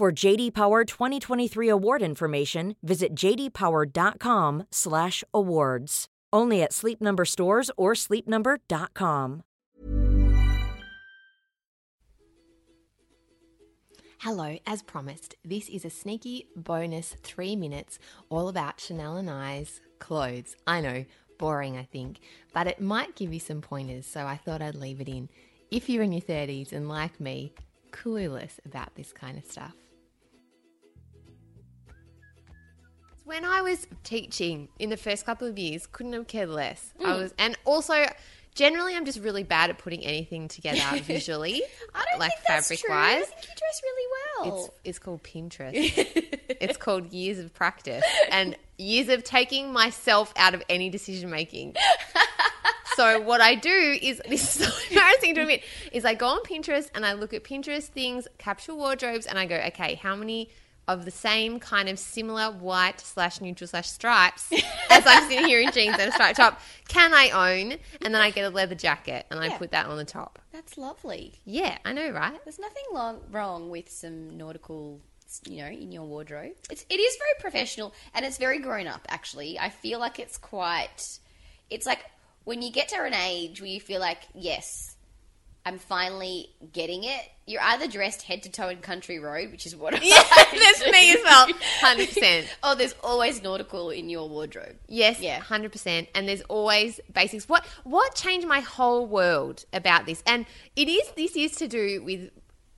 For JD Power 2023 award information, visit jdpower.com/awards. Only at Sleep Number stores or sleepnumber.com. Hello, as promised, this is a sneaky bonus three minutes all about Chanel and I's clothes. I know, boring, I think, but it might give you some pointers, so I thought I'd leave it in. If you're in your 30s and like me, clueless about this kind of stuff. When I was teaching in the first couple of years, couldn't have cared less. I hmm. was, and also, generally, I'm just really bad at putting anything together visually, I don't like think that's fabric true. I wise. think you dress really well. It's, it's called Pinterest. it's called years of practice and years of taking myself out of any decision making. so what I do is this is so embarrassing to admit is I go on Pinterest and I look at Pinterest things, capsule wardrobes, and I go, okay, how many of the same kind of similar white slash neutral slash stripes as I'm sitting here in jeans and a striped top can I own? And then I get a leather jacket and I put that on the top. That's lovely. Yeah, I know, right? There's nothing long, wrong with some nautical, you know, in your wardrobe. It's it is very professional and it's very grown up. Actually, I feel like it's quite. It's like when you get to an age where you feel like, yes, I'm finally getting it. You're either dressed head to toe in country road, which is what Yeah, I that's do. me as well. 100%. Oh, there's always nautical in your wardrobe. Yes, Yeah. hundred percent. And there's always basics. What what changed my whole world about this? And it is this is to do with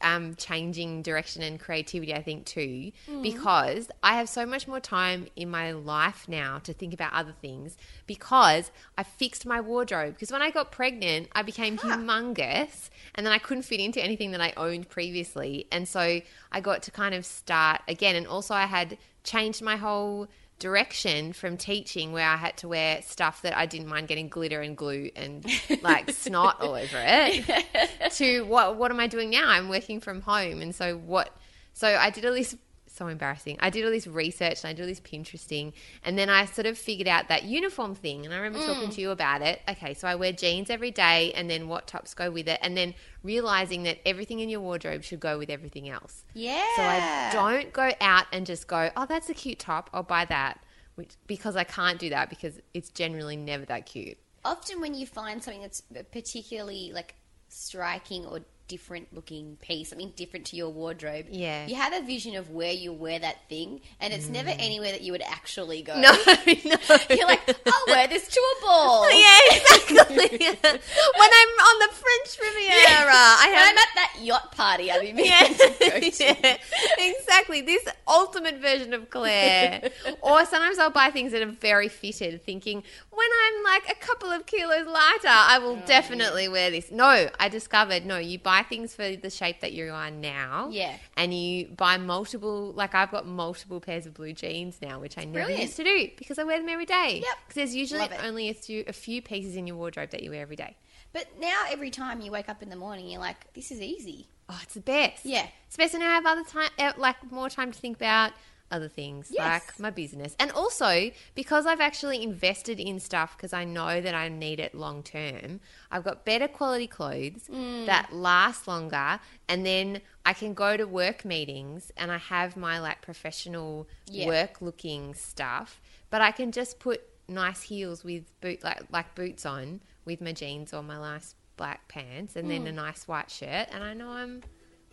um, changing direction and creativity. I think too, because I have so much more time in my life now to think about other things. Because I fixed my wardrobe. Because when I got pregnant, I became humongous, and then I couldn't fit into anything that I owned previously. And so I got to kind of start again. And also, I had changed my whole direction from teaching where I had to wear stuff that I didn't mind getting glitter and glue and like snot all over it to what what am I doing now? I'm working from home and so what so I did all this so embarrassing. I did all this research and I did all this Pinteresting and then I sort of figured out that uniform thing and I remember talking mm. to you about it. Okay, so I wear jeans every day and then what tops go with it and then realizing that everything in your wardrobe should go with everything else. Yeah. So I don't go out and just go, oh, that's a cute top. I'll buy that. Which, because I can't do that because it's generally never that cute. often when you find something that's particularly like striking or different looking piece, something different to your wardrobe, Yeah. you have a vision of where you wear that thing, and it's never mm. anywhere that you would actually go. No, no. You're like, I'll wear this to a ball. yeah, exactly. when I'm on the French Riviera, I When have I'm at that yacht party, I'll be meaning Yeah. to go to. Yeah, exactly. This ultimate version of Claire. or sometimes I'll buy things that are very fitted, thinking when I'm like a couple of kilos lighter, I will oh, definitely wear this. No, I discovered no, you buy things for the shape that you are now. Yeah. And you buy multiple, like I've got multiple pairs of blue jeans now, which I never brilliant. used to do because I wear them every day. Yep. Because there's usually only a few, a few pieces in your wardrobe that you wear every day. But now every time you wake up in the morning, you're like, this is easy. Oh, it's the best. Yeah. It's best when I have other time, uh, like more time to think about other things, Yes. like my business. And also, because I've actually invested in stuff because I know that I need it long term, I've got better quality clothes Mm. that last longer. And then I can go to work meetings and I have my like professional Yeah. work looking stuff, but I can just put nice heels with boot like like boots on with my jeans or my nice black pants and then a nice white shirt and I know I'm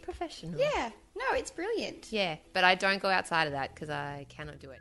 professional. Yeah. No, it's brilliant. Yeah, but I don't go outside of that because I cannot do it.